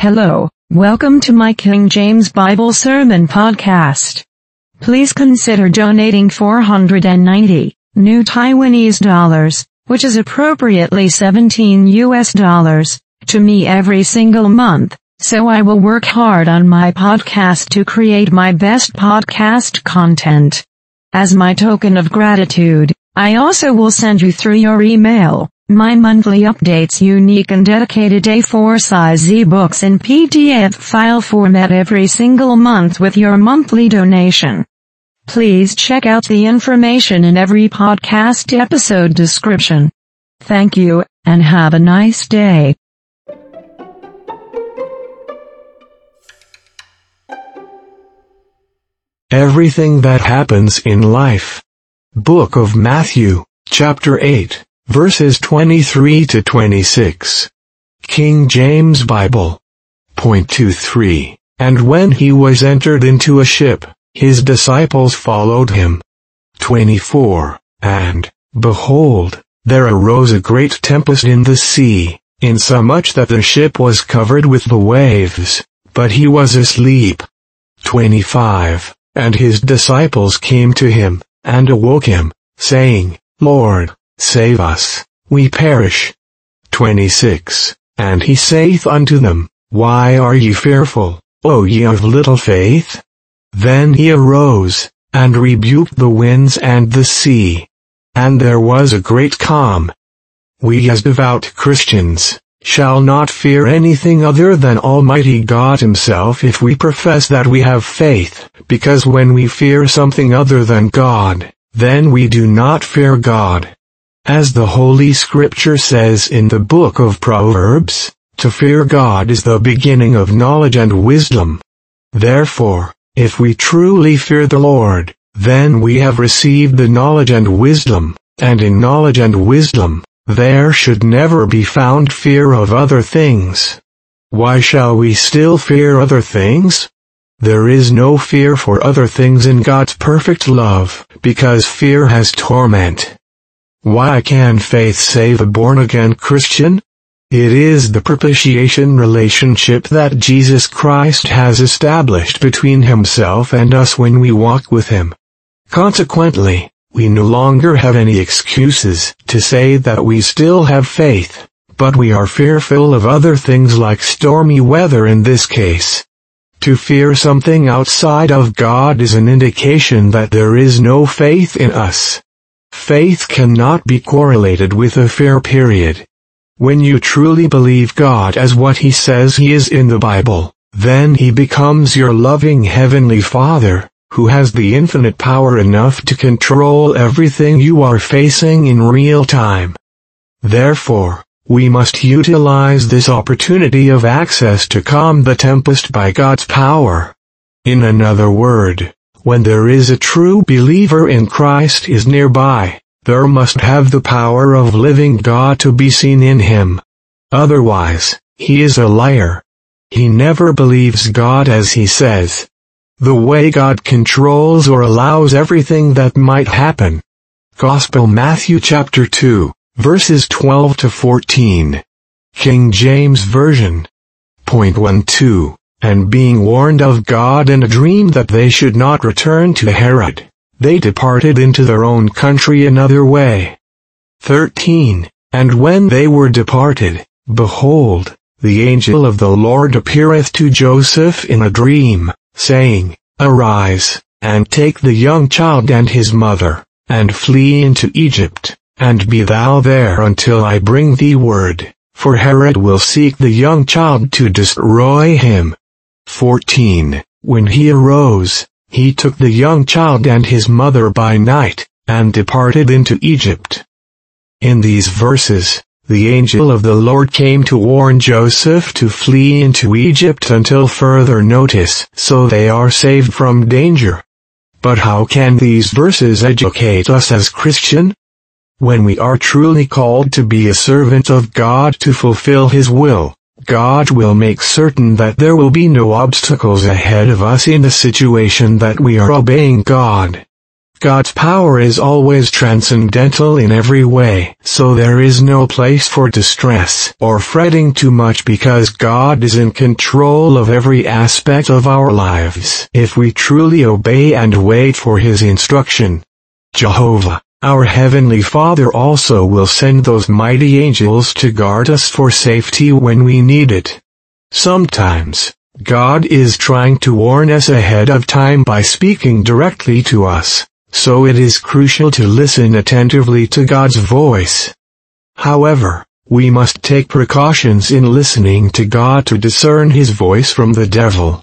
Hello, welcome to my King James Bible Sermon Podcast. Please consider donating 490 new Taiwanese dollars, which is appropriately 17 US dollars, to me every single month, so I will work hard on my podcast to create my best podcast content. As my token of gratitude, I also will send you through your email my monthly updates unique and dedicated A4 size ebooks in PDF file format every single month with your monthly donation. Please check out the information in every podcast episode description. Thank you, and have a nice day. Everything that happens in life. Book of Matthew, chapter 8, verses 23 to 26. King James Bible. Point 23. And when he was entered into a ship, his disciples followed him. 24. And, behold, there arose a great tempest in the sea, insomuch that the ship was covered with the waves, but he was asleep. 25. And his disciples came to him, and awoke him, saying, Lord, save us, we perish. 26. And he saith unto them, Why are ye fearful, O ye of little faith? Then he arose, and rebuked the winds and the sea. And there was a great calm. We as devout Christians, shall not fear anything other than Almighty God Himself if we profess that we have faith, because when we fear something other than God, then we do not fear God. As the Holy Scripture says in the book of Proverbs, to fear God is the beginning of knowledge and wisdom. Therefore, if we truly fear the Lord, then we have received the knowledge and wisdom, and in knowledge and wisdom, there should never be found fear of other things. Why shall we still fear other things? There is no fear for other things in God's perfect love, because fear has torment. Why can faith save a born-again Christian? It is the propitiation relationship that Jesus Christ has established between himself and us when we walk with him. Consequently, we no longer have any excuses to say that we still have faith, but we are fearful of other things like stormy weather in this case. To fear something outside of God is an indication that there is no faith in us. Faith cannot be correlated with a fear period. When you truly believe God as what he says he is in the Bible, then he becomes your loving heavenly Father, who has the infinite power enough to control everything you are facing in real time. Therefore, we must utilize this opportunity of access to calm the tempest by God's power. In another word, when there is a true believer in Christ is nearby, there must have the power of living God to be seen in him. Otherwise, he is a liar. He never believes God as he says. The way God controls or allows everything that might happen. Gospel Matthew chapter 2, verses 12 to 14. King James Version. Point 1 2 and being warned of God in a dream that they should not return to Herod, they departed into their own country another way. 13. And when they were departed, behold, the angel of the Lord appeareth to Joseph in a dream, saying, Arise, and take the young child and his mother, and flee into Egypt, and be thou there until I bring thee word, for Herod will seek the young child to destroy him. 14. When he arose, he took the young child and his mother by night, and departed into Egypt. In these verses, the angel of the Lord came to warn Joseph to flee into Egypt until further notice, so they are saved from danger. But how can these verses educate us as Christian? When we are truly called to be a servant of God to fulfill His will, God will make certain that there will be no obstacles ahead of us in the situation that we are obeying God. God's power is always transcendental in every way, so there is no place for distress or fretting too much because God is in control of every aspect of our lives if we truly obey and wait for His instruction. Jehovah, our Heavenly Father also will send those mighty angels to guard us for safety when we need it. Sometimes, God is trying to warn us ahead of time by speaking directly to us. So it is crucial to listen attentively to God's voice. However, we must take precautions in listening to God to discern His voice from the devil.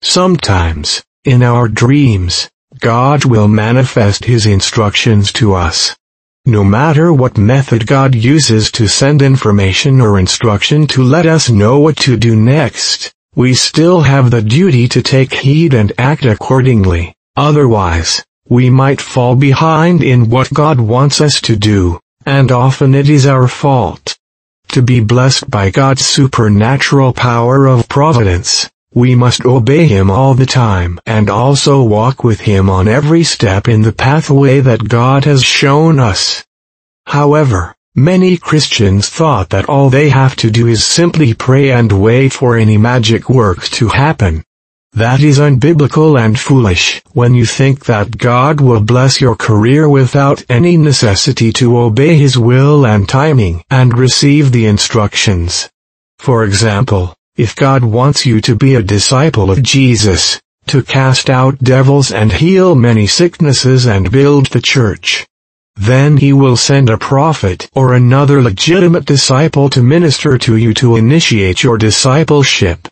Sometimes, in our dreams, God will manifest His instructions to us. No matter what method God uses to send information or instruction to let us know what to do next, we still have the duty to take heed and act accordingly. Otherwise, we might fall behind in what God wants us to do, and often it is our fault. To be blessed by God's supernatural power of providence, we must obey Him all the time and also walk with Him on every step in the pathway that God has shown us. However, many Christians thought that all they have to do is simply pray and wait for any magic work to happen. That is unbiblical and foolish when you think that God will bless your career without any necessity to obey His will and timing and receive the instructions. For example, if God wants you to be a disciple of Jesus, to cast out devils and heal many sicknesses and build the church, then he will send a prophet or another legitimate disciple to minister to you to initiate your discipleship.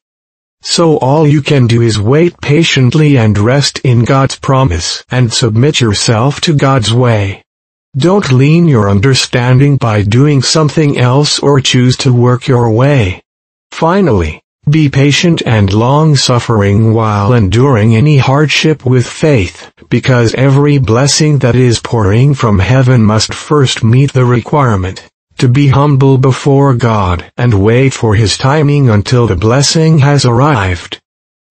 So all you can do is wait patiently and rest in God's promise and submit yourself to God's way. Don't lean your understanding by doing something else or choose to work your way. Finally, be patient and long-suffering while enduring any hardship with faith, because every blessing that is pouring from heaven must first meet the requirement to be humble before God and wait for His timing until the blessing has arrived.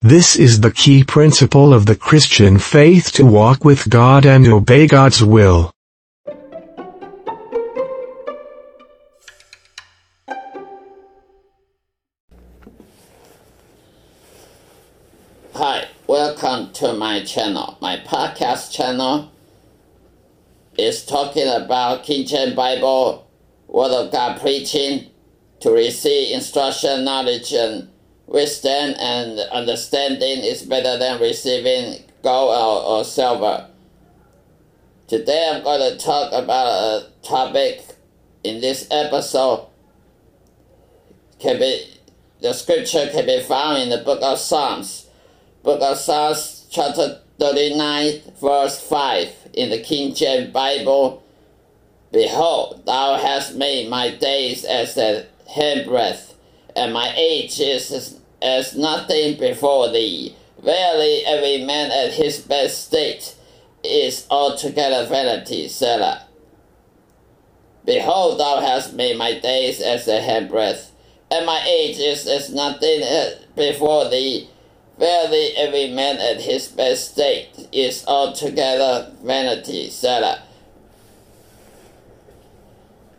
This is the key principle of the Christian faith to walk with God and obey God's will. Welcome to my channel. My podcast channel is talking about King James Bible Word of God preaching to receive instruction, knowledge, and wisdom and understanding is better than receiving gold or, or silver. Today I'm going to talk about a topic in this episode. Can be the scripture can be found in the book of Psalms. Book of Psalms chapter 39 verse 5 in the King James Bible Behold, thou hast made my days as a handbreadth, and my age is as, as nothing before thee. Verily, every man at his best state is altogether vanity, Selah. Behold, thou hast made my days as a handbreadth, and my age is as nothing eh, before thee. Verily, every man at his best state is altogether vanity, Selah.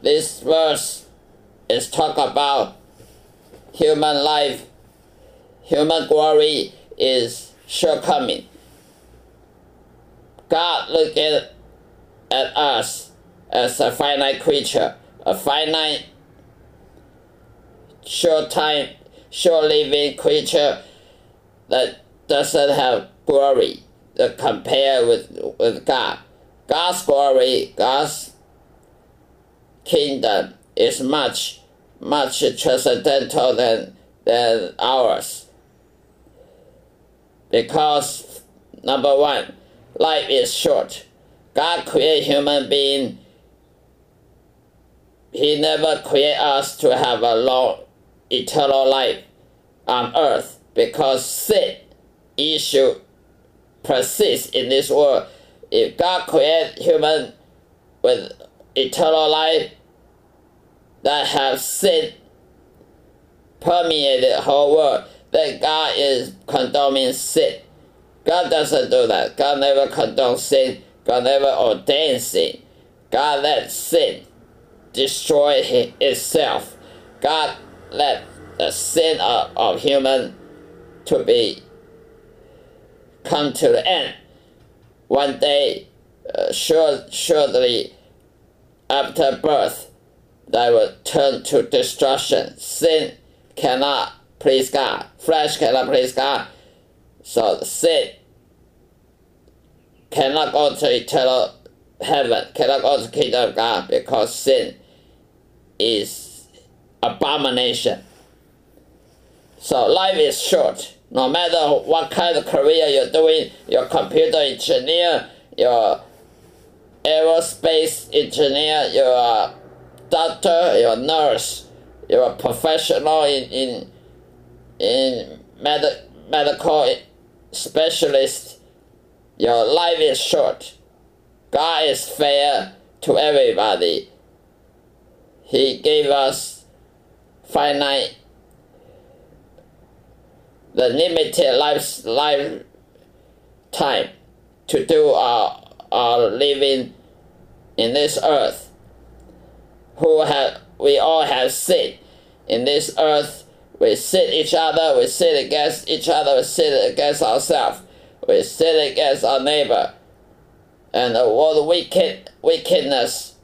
This verse is talk about human life. Human glory is shortcoming. God looked at, at us as a finite creature, a finite, short time, short living creature that doesn't have glory to compare with, with God. God's glory, God's kingdom is much, much transcendental than, than ours. Because, number one, life is short. God created human being. He never created us to have a long, eternal life on earth because sin issue persists in this world. If God created human with eternal life that have sin permeated the whole world, that God is condoning sin. God doesn't do that. God never condones sin. God never ordained sin. God let sin destroy itself. God let the sin of, of human to be come to the end. One day, uh, sure, surely after birth, they will turn to destruction. Sin cannot please God. Flesh cannot please God. So sin cannot go to eternal heaven, cannot go to kingdom of God because sin is abomination. So life is short. No matter what kind of career you're doing, you're computer engineer, you're aerospace engineer, you're a doctor, you're a nurse, you're a professional in in, in med- medical specialist. Your life is short. God is fair to everybody. He gave us finite the limited life lifetime to do our, our living in this earth. Who have we all have sin in this earth. We sin each other, we sin against each other, we sin against ourselves, we sin against our neighbor. And all the wicked wickedness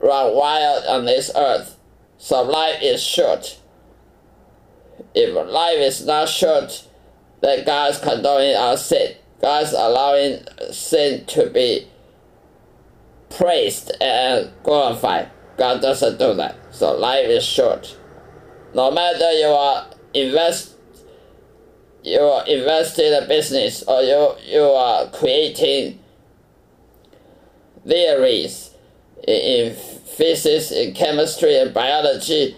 run wild on this earth. So life is short if life is not short, then God's condoning our sin. God's allowing sin to be praised and glorified. God doesn't do that. So life is short. No matter you are invest you are investing in a business or you you are creating theories in, in physics, in chemistry and biology,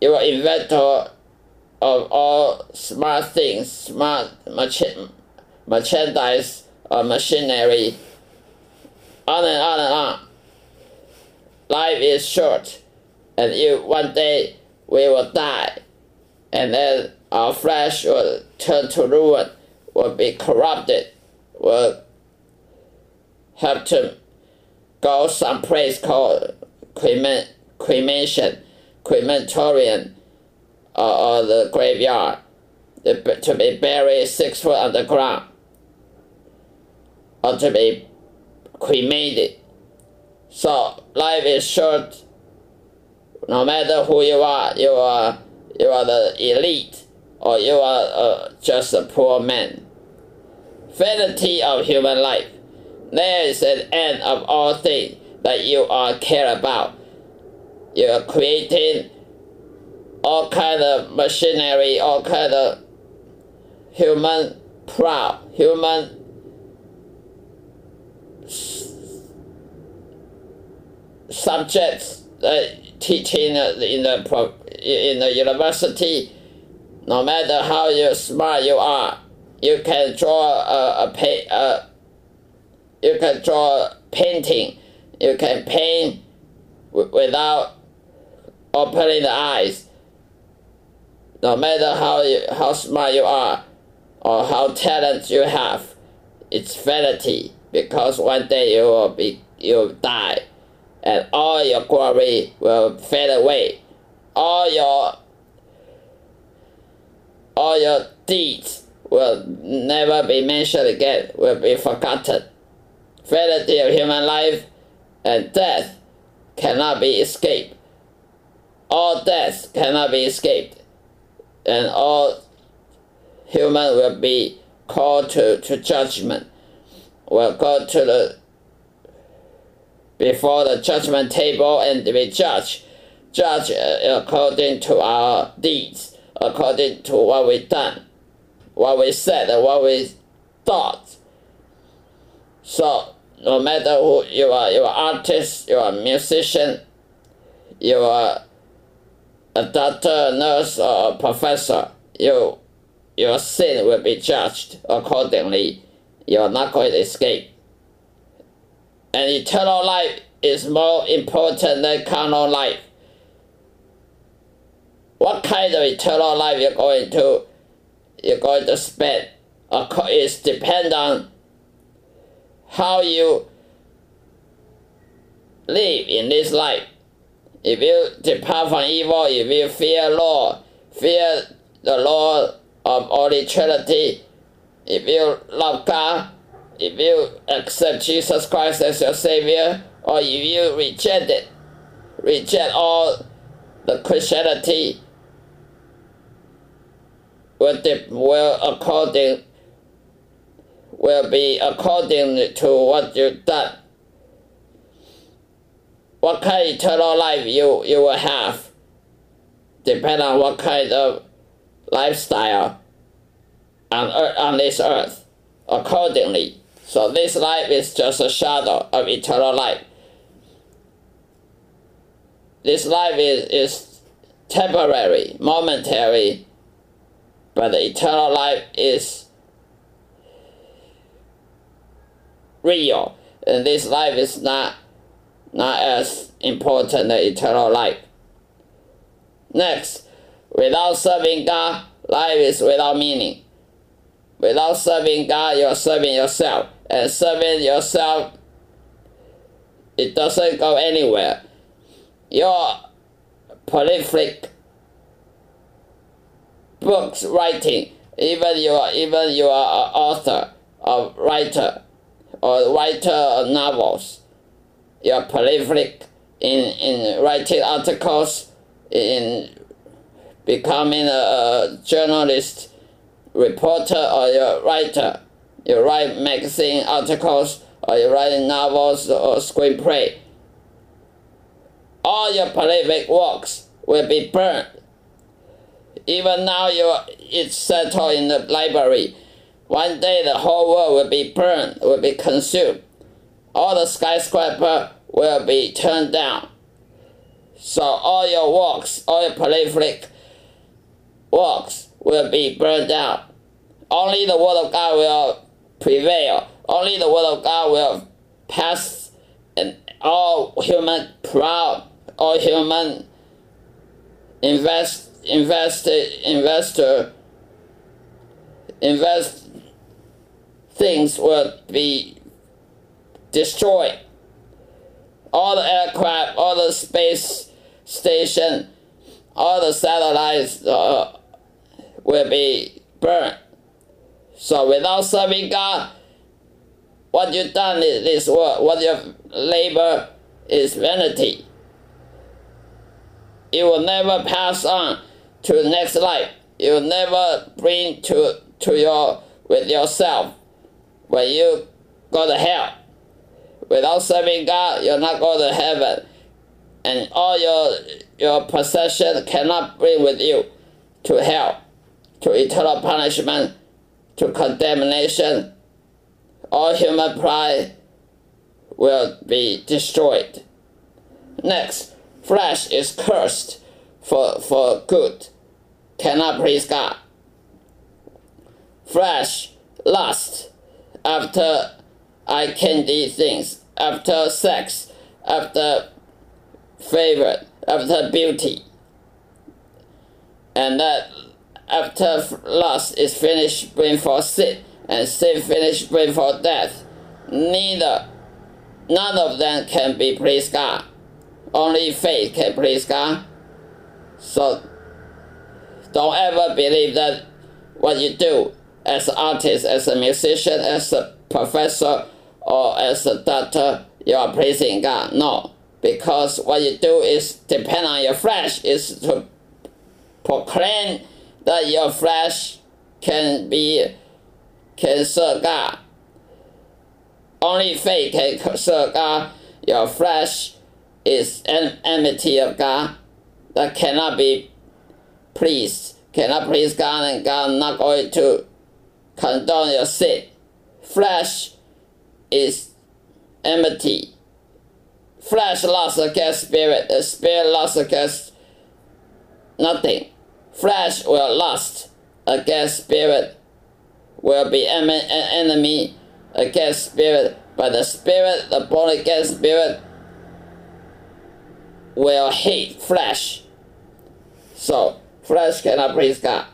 you are inventor of all smart things, smart merchandise or machinery, on and on and on. Life is short, and you one day we will die, and then our flesh will turn to ruin, will be corrupted, will have to go someplace called cremation, crematorium or, the graveyard to be buried six foot underground or to be cremated. So life is short. No matter who you are, you are you are the elite or you are uh, just a poor man. Vanity of human life. There is an end of all things that you are care about. You are creating all kind of machinery, all kind of human proud, human subjects uh, teaching in the in the university. No matter how you smart you are, you can draw a, a, pay, a you can draw painting, you can paint without opening the eyes no matter how you, how smart you are or how talent you have, it's vanity because one day you will be you die, and all your glory will fade away. All your all your deeds will never be mentioned again, will be forgotten. Vanity of human life and death cannot be escaped. All death cannot be escaped and all human will be called to, to judgment, will go to the before the judgment table and be judged, judged uh, according to our deeds, according to what we done, what we said, what we thought. So no matter who you are, you are artist, you are musician, you are a doctor, nurse, or a professor, you, your sin will be judged accordingly. You're not going to escape. And eternal life is more important than carnal life. What kind of eternal life you're going to you're going to spend is depend on how you live in this life. If you depart from evil, if you fear law, fear the law of Holy Trinity, if you love God, if you accept Jesus Christ as your Savior, or if you reject it, reject all the Christianity, will, will according will be according to what you've done. What kind of eternal life you, you will have depend on what kind of lifestyle on, earth, on this earth accordingly. So this life is just a shadow of eternal life. This life is, is temporary, momentary, but the eternal life is real. And this life is not not as important as eternal life. Next, without serving God, life is without meaning. Without serving God, you're serving yourself. And serving yourself, it doesn't go anywhere. Your prolific books writing, even you are even you are an author or writer or writer of novels. You're prolific in, in writing articles, in becoming a, a journalist, reporter, or you're a writer. You write magazine articles, or you write novels or screenplay. All your prolific works will be burned. Even now, you it's settled in the library one day the whole world will be burned, will be consumed. All the skyscraper will be turned down. So all your works, all your prolific works will be burned down. Only the word of God will prevail. Only the word of God will pass and all human proud, all human invest invest investor invest things will be destroyed. All the aircraft, all the space station, all the satellites uh, will be burned. So without serving God, what you've done is this work, what your labor is vanity. It will never pass on to the next life. You will never bring to to your with yourself when you go to hell. Without serving God, you're not going to heaven. And all your, your possession cannot bring with you to hell, to eternal punishment, to condemnation. All human pride will be destroyed. Next, flesh is cursed for, for good, cannot please God. Flesh, lust, after I can do things, after sex, after favor, after beauty. And that after lust is finished, bring forth sin, and sin finished, bring forth death. Neither, none of them can be please God. Only faith can please God. So, don't ever believe that what you do as an artist, as a musician, as a professor, or as a doctor, you are praising God. No, because what you do is depend on your flesh, is to proclaim that your flesh can be can serve God. Only faith can serve God. Your flesh is an enmity of God that cannot be pleased, cannot please God, and God not going to condone your sin. Flesh is enmity. Flesh lost against spirit, the spirit lost against nothing. Flesh will lust against spirit, will be an enemy against spirit, but the spirit, the born again spirit, will hate flesh. So, flesh cannot please God.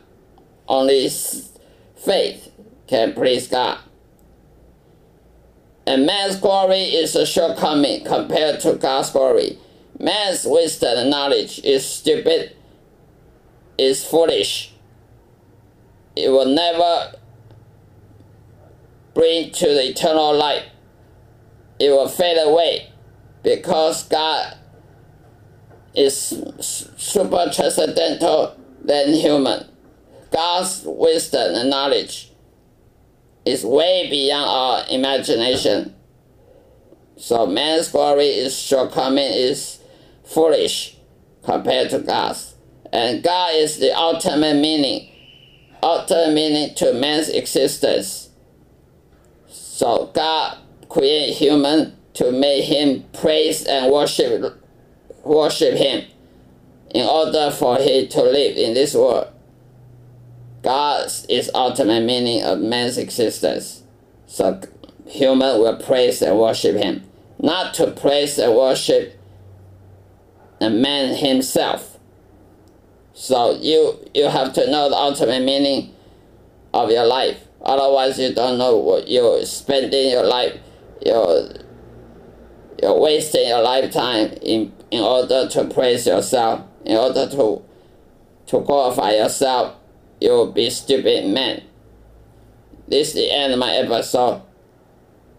Only faith can please God. And man's glory is a shortcoming compared to God's glory. Man's wisdom and knowledge is stupid, is foolish. It will never bring to the eternal light. It will fade away because God is super transcendental than human. God's wisdom and knowledge is way beyond our imagination. So man's glory is shortcoming is foolish compared to God's. And God is the ultimate meaning, ultimate meaning to man's existence. So God created human to make him praise and worship worship him in order for him to live in this world. God is ultimate meaning of man's existence. So human will praise and worship him. Not to praise and worship the man himself. So you you have to know the ultimate meaning of your life. Otherwise you don't know what you're spending your life you're you're wasting your lifetime in in order to praise yourself, in order to to glorify yourself you'll be stupid man. This is the end of my episode.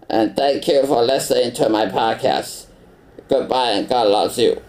And thank you for listening to my podcast. Goodbye and God loves you.